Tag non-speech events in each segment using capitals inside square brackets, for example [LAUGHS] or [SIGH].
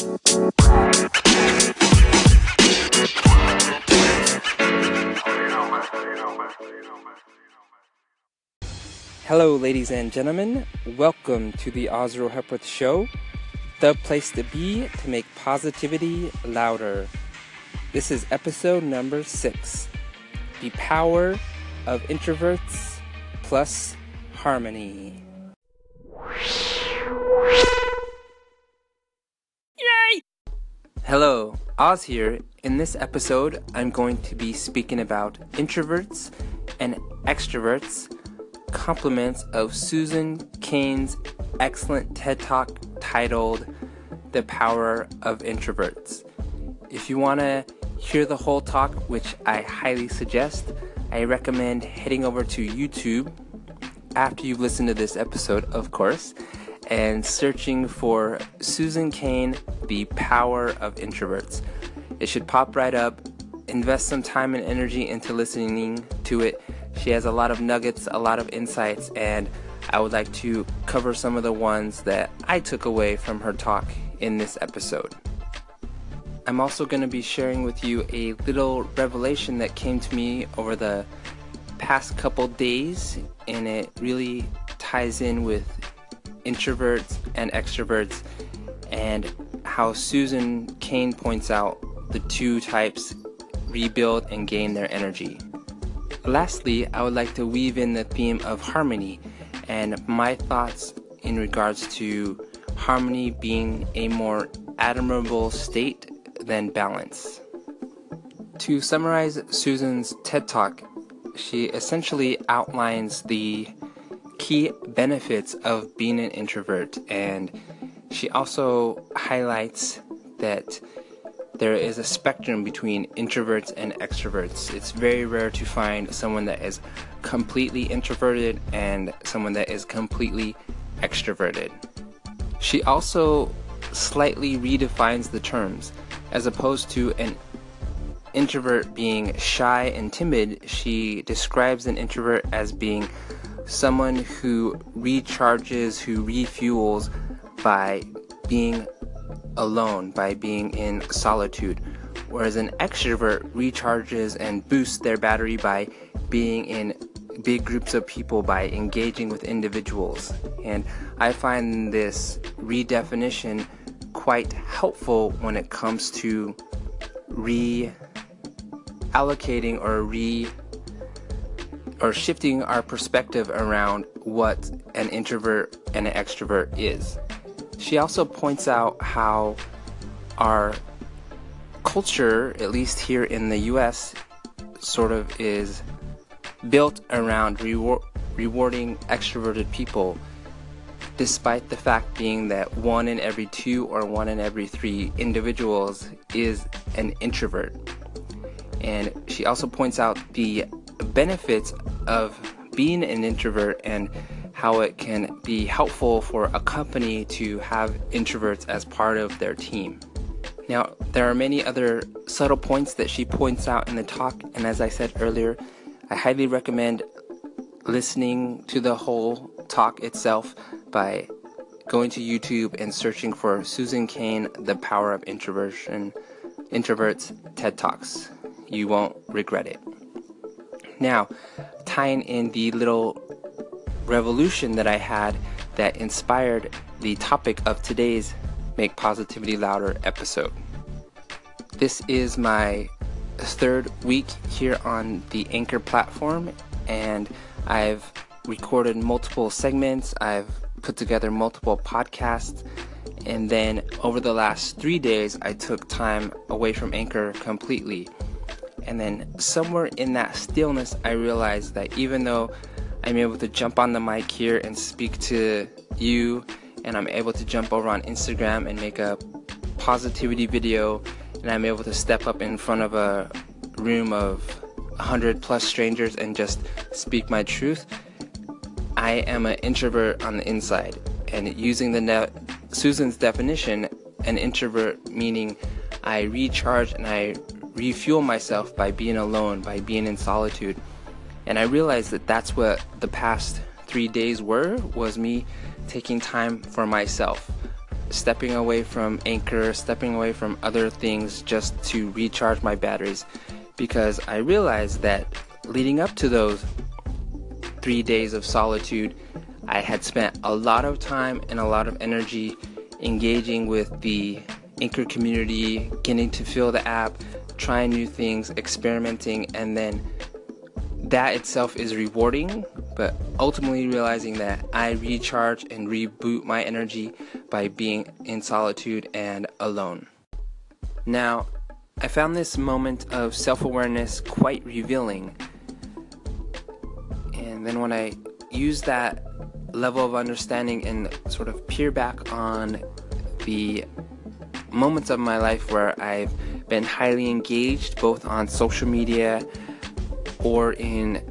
Hello, ladies and gentlemen. Welcome to the Ozro Hepworth Show, the place to be to make positivity louder. This is episode number six The Power of Introverts plus Harmony. Hello, Oz here. In this episode, I'm going to be speaking about introverts and extroverts compliments of Susan Cain's excellent TED Talk titled The Power of Introverts. If you want to hear the whole talk, which I highly suggest, I recommend heading over to YouTube after you've listened to this episode, of course, and searching for Susan Cain, The Power of Introverts. It should pop right up. Invest some time and energy into listening to it she has a lot of nuggets, a lot of insights, and I would like to cover some of the ones that I took away from her talk in this episode. I'm also going to be sharing with you a little revelation that came to me over the past couple days, and it really ties in with introverts and extroverts and how Susan Cain points out the two types rebuild and gain their energy. Lastly, I would like to weave in the theme of harmony and my thoughts in regards to harmony being a more admirable state than balance. To summarize Susan's TED Talk, she essentially outlines the key benefits of being an introvert and she also highlights that there is a spectrum between introverts and extroverts. It's very rare to find someone that is completely introverted and someone that is completely extroverted. She also slightly redefines the terms. As opposed to an introvert being shy and timid, she describes an introvert as being someone who recharges, who refuels by being alone by being in solitude, whereas an extrovert recharges and boosts their battery by being in big groups of people by engaging with individuals. And I find this redefinition quite helpful when it comes to reallocating or re or shifting our perspective around what an introvert and an extrovert is. She also points out how our culture, at least here in the US, sort of is built around rewar- rewarding extroverted people, despite the fact being that one in every two or one in every three individuals is an introvert. And she also points out the benefits of being an introvert and how it can be helpful for a company to have introverts as part of their team. Now, there are many other subtle points that she points out in the talk, and as I said earlier, I highly recommend listening to the whole talk itself by going to YouTube and searching for Susan Cain, The Power of Introversion, Introverts TED Talks. You won't regret it. Now, tying in the little revolution that I had that inspired the topic of today's Make Positivity Louder episode. This is my third week here on the Anchor platform, and I've recorded multiple segments, I've put together multiple podcasts, and then over the last three days, I took time away from Anchor completely. And then somewhere in that stillness, I realized that even though I'm able to jump on the mic here and speak to you, and I'm able to jump over on Instagram and make a positivity video, and I'm able to step up in front of a room of 100 plus strangers and just speak my truth. I am an introvert on the inside, and using the ne- Susan's definition, an introvert meaning I recharge and I refuel myself by being alone, by being in solitude. And I realized that that's what the past three days were, was me taking time for myself. stepping away from Anchor, stepping away from other things just to recharge my batteries because I realized that leading up to those three days of solitude, I had spent a lot of time and a lot of energy engaging with the Anchor community, getting to feel the app, trying new things, experimenting, and then that itself is rewarding, but ultimately realizing that I recharge and reboot my energy by being in solitude and alone. Now, I found this moment of self awareness quite revealing. And then when I use that level of understanding and sort of peer back on the moments of my life where I've been highly engaged both on social media or in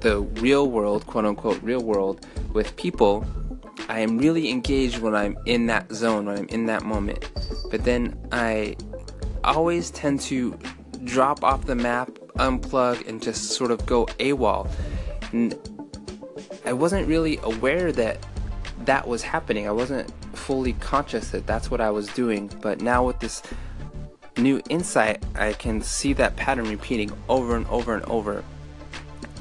the real world, quote unquote, real world with people, I am really engaged when I'm in that zone, when I'm in that moment. But then I always tend to drop off the map, unplug, and just sort of go AWOL. And I wasn't really aware that that was happening. I wasn't fully conscious that that's what I was doing. But now with this new insight, I can see that pattern repeating over and over and over,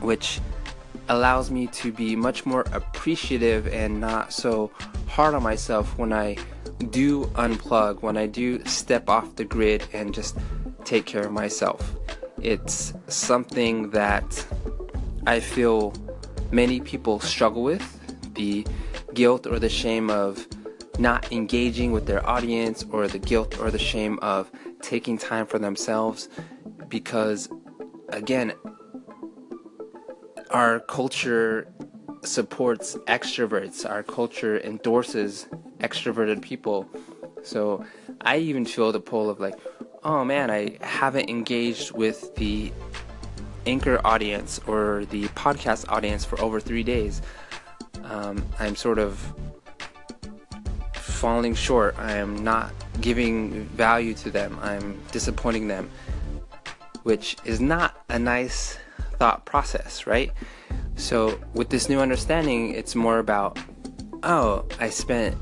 which allows me to be much more appreciative and not so hard on myself when I do unplug, when I do step off the grid and just take care of myself. It's something that I feel many people struggle with the guilt or the shame of not engaging with their audience or the guilt or the shame of taking time for themselves because again our culture supports extroverts. Our culture endorses extroverted people. So i even feel the pull of like oh man i haven't engaged with the anchor audience or the podcast audience for over three days. Um, i'm sort of falling short. I am not giving value to them. I'm disappointing them, which is not a nice thought process, right? So, with this new understanding, it's more about oh, I spent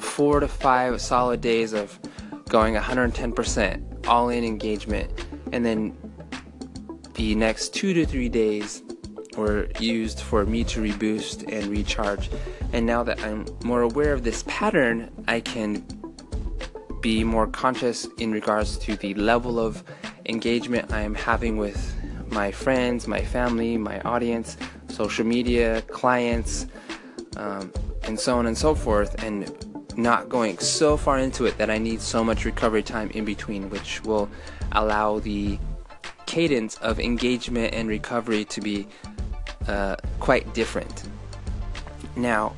four to five solid days of going 110% all in engagement, and then the next two to three days were used for me to reboost and recharge. And now that I'm more aware of this pattern, I can be more conscious in regards to the level of engagement I am having with my friends, my family, my audience, social media, clients, um, and so on and so forth, and not going so far into it that I need so much recovery time in between, which will allow the cadence of engagement and recovery to be uh, quite different. Now,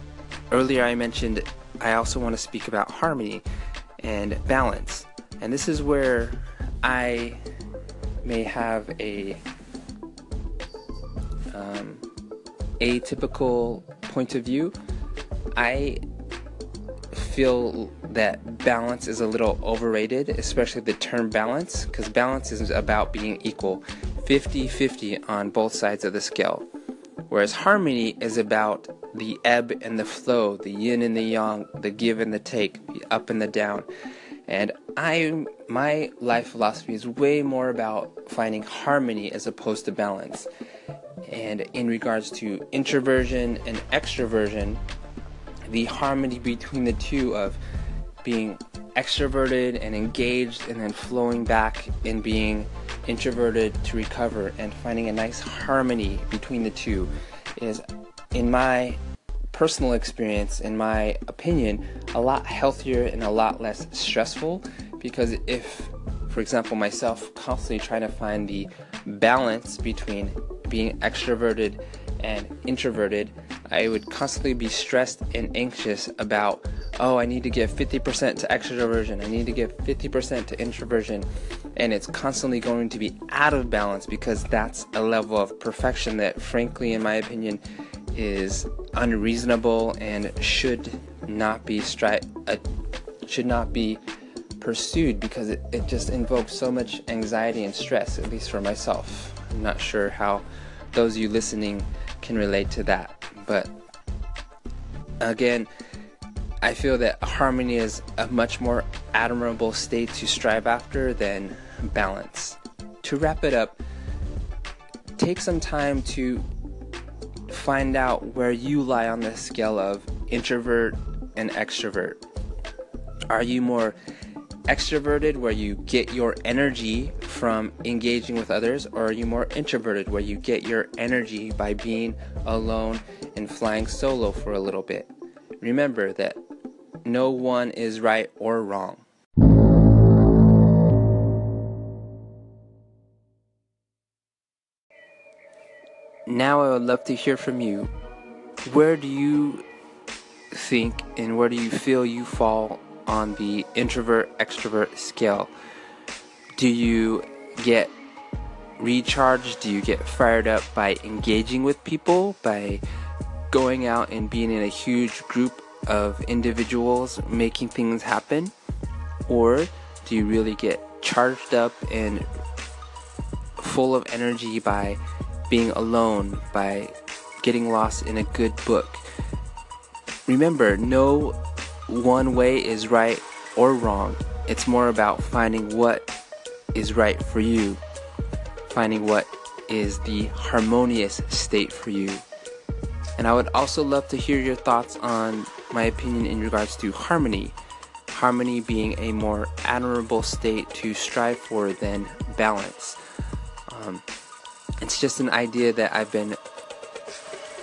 earlier I mentioned I also want to speak about harmony and balance, and this is where I may have a um, atypical point of view. I feel that balance is a little overrated, especially the term balance, because balance is about being equal 50 50 on both sides of the scale. Whereas harmony is about the ebb and the flow, the yin and the yang, the give and the take, the up and the down. And I my life philosophy is way more about finding harmony as opposed to balance. And in regards to introversion and extroversion, the harmony between the two of being extroverted and engaged and then flowing back and being introverted to recover and finding a nice harmony between the two is in my personal experience in my opinion a lot healthier and a lot less stressful because if for example myself constantly trying to find the balance between being extroverted and introverted I would constantly be stressed and anxious about, oh, I need to give 50% to extroversion, I need to give 50% to introversion, and it's constantly going to be out of balance because that's a level of perfection that, frankly, in my opinion, is unreasonable and should not be stri- uh, should not be pursued because it, it just invokes so much anxiety and stress, at least for myself. I'm not sure how those of you listening can relate to that. But again, I feel that harmony is a much more admirable state to strive after than balance. To wrap it up, take some time to find out where you lie on the scale of introvert and extrovert. Are you more extroverted where you get your energy from engaging with others, or are you more introverted where you get your energy by being alone and flying solo for a little bit? Remember that no one is right or wrong. Now I would love to hear from you. Where do you think and where do you feel you fall on the introvert extrovert scale? Do you get recharged? Do you get fired up by engaging with people, by going out and being in a huge group of individuals making things happen? Or do you really get charged up and full of energy by being alone, by getting lost in a good book? Remember, no one way is right or wrong. It's more about finding what is right for you, finding what is the harmonious state for you. And I would also love to hear your thoughts on my opinion in regards to harmony. Harmony being a more admirable state to strive for than balance. Um, it's just an idea that I've been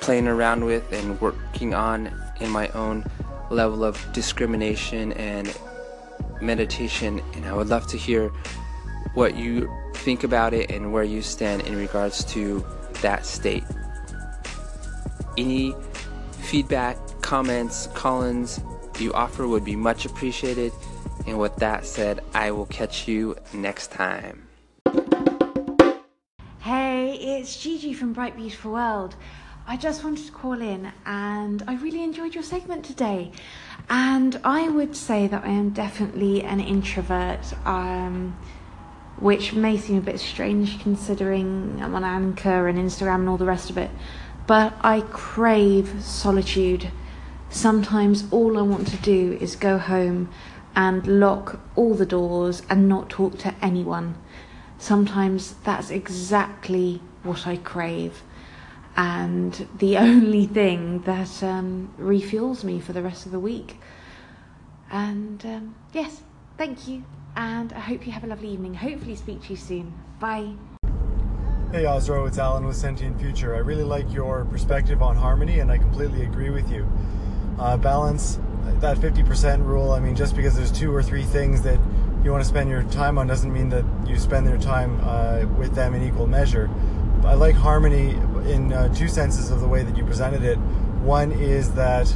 playing around with and working on in my own level of discrimination and meditation. And I would love to hear what you think about it and where you stand in regards to that state. Any feedback, comments, call-ins you offer would be much appreciated. And with that said, I will catch you next time. Hey, it's Gigi from Bright Beautiful World. I just wanted to call in and I really enjoyed your segment today. And I would say that I am definitely an introvert, um, which may seem a bit strange considering I'm on Anchor and Instagram and all the rest of it. But I crave solitude. Sometimes all I want to do is go home and lock all the doors and not talk to anyone. Sometimes that's exactly what I crave and the [LAUGHS] only thing that um, refuels me for the rest of the week. And um, yes, thank you, and I hope you have a lovely evening. Hopefully, speak to you soon. Bye. Hey Ozro, it's Alan with Sentient Future. I really like your perspective on harmony, and I completely agree with you. Uh, balance, that 50% rule, I mean, just because there's two or three things that you want to spend your time on doesn't mean that you spend your time uh, with them in equal measure. I like harmony in uh, two senses of the way that you presented it. One is that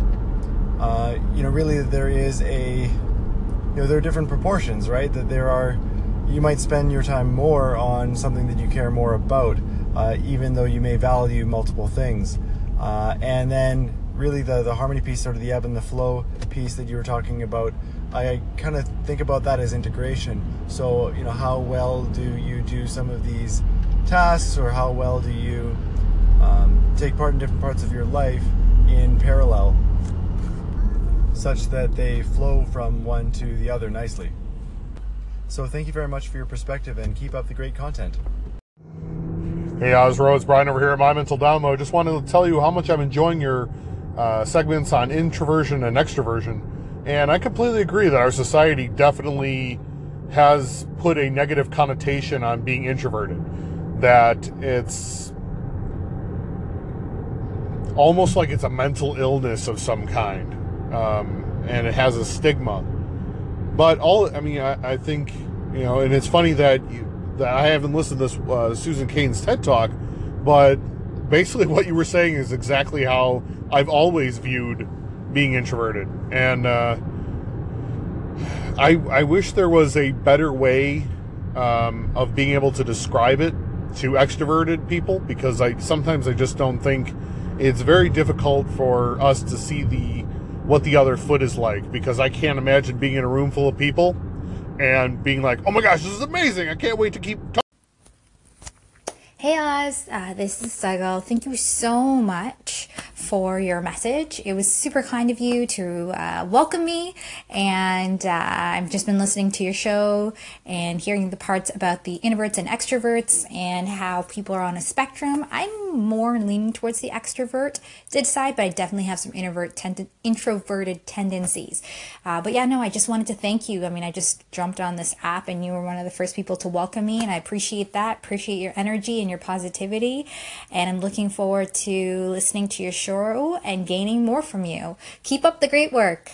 uh, you know really there is a you know there are different proportions, right? That there are you might spend your time more on something that you care more about, uh, even though you may value multiple things. Uh, and then really the the harmony piece, sort of the ebb and the flow piece that you were talking about. I kind of think about that as integration. So, you know, how well do you do some of these tasks, or how well do you um, take part in different parts of your life in parallel, such that they flow from one to the other nicely. So, thank you very much for your perspective and keep up the great content. Hey, Ozro, it's Brian over here at My Mental Download. Just wanted to tell you how much I'm enjoying your uh, segments on introversion and extroversion. And I completely agree that our society definitely has put a negative connotation on being introverted that it's almost like it's a mental illness of some kind, um, and it has a stigma. But all, I mean, I, I, think you know, and it's funny that you, that I haven't listened to this uh, Susan Cain's TED Talk, but basically what you were saying is exactly how I've always viewed being introverted, and uh, I I wish there was a better way um, of being able to describe it to extroverted people because I sometimes I just don't think it's very difficult for us to see the what the other foot is like because I can't imagine being in a room full of people and being like, "Oh my gosh, this is amazing! I can't wait to keep." Talking. Hey Oz, uh, this is Sagal. Thank you so much for your message. It was super kind of you to uh, welcome me, and uh, I've just been listening to your show and hearing the parts about the introverts and extroverts and how people are on a spectrum. I'm more leaning towards the extrovert did side, but I definitely have some introvert tend- introverted tendencies. Uh, but yeah, no, I just wanted to thank you. I mean, I just jumped on this app, and you were one of the first people to welcome me, and I appreciate that. Appreciate your energy and your positivity, and I'm looking forward to listening to your show and gaining more from you. Keep up the great work.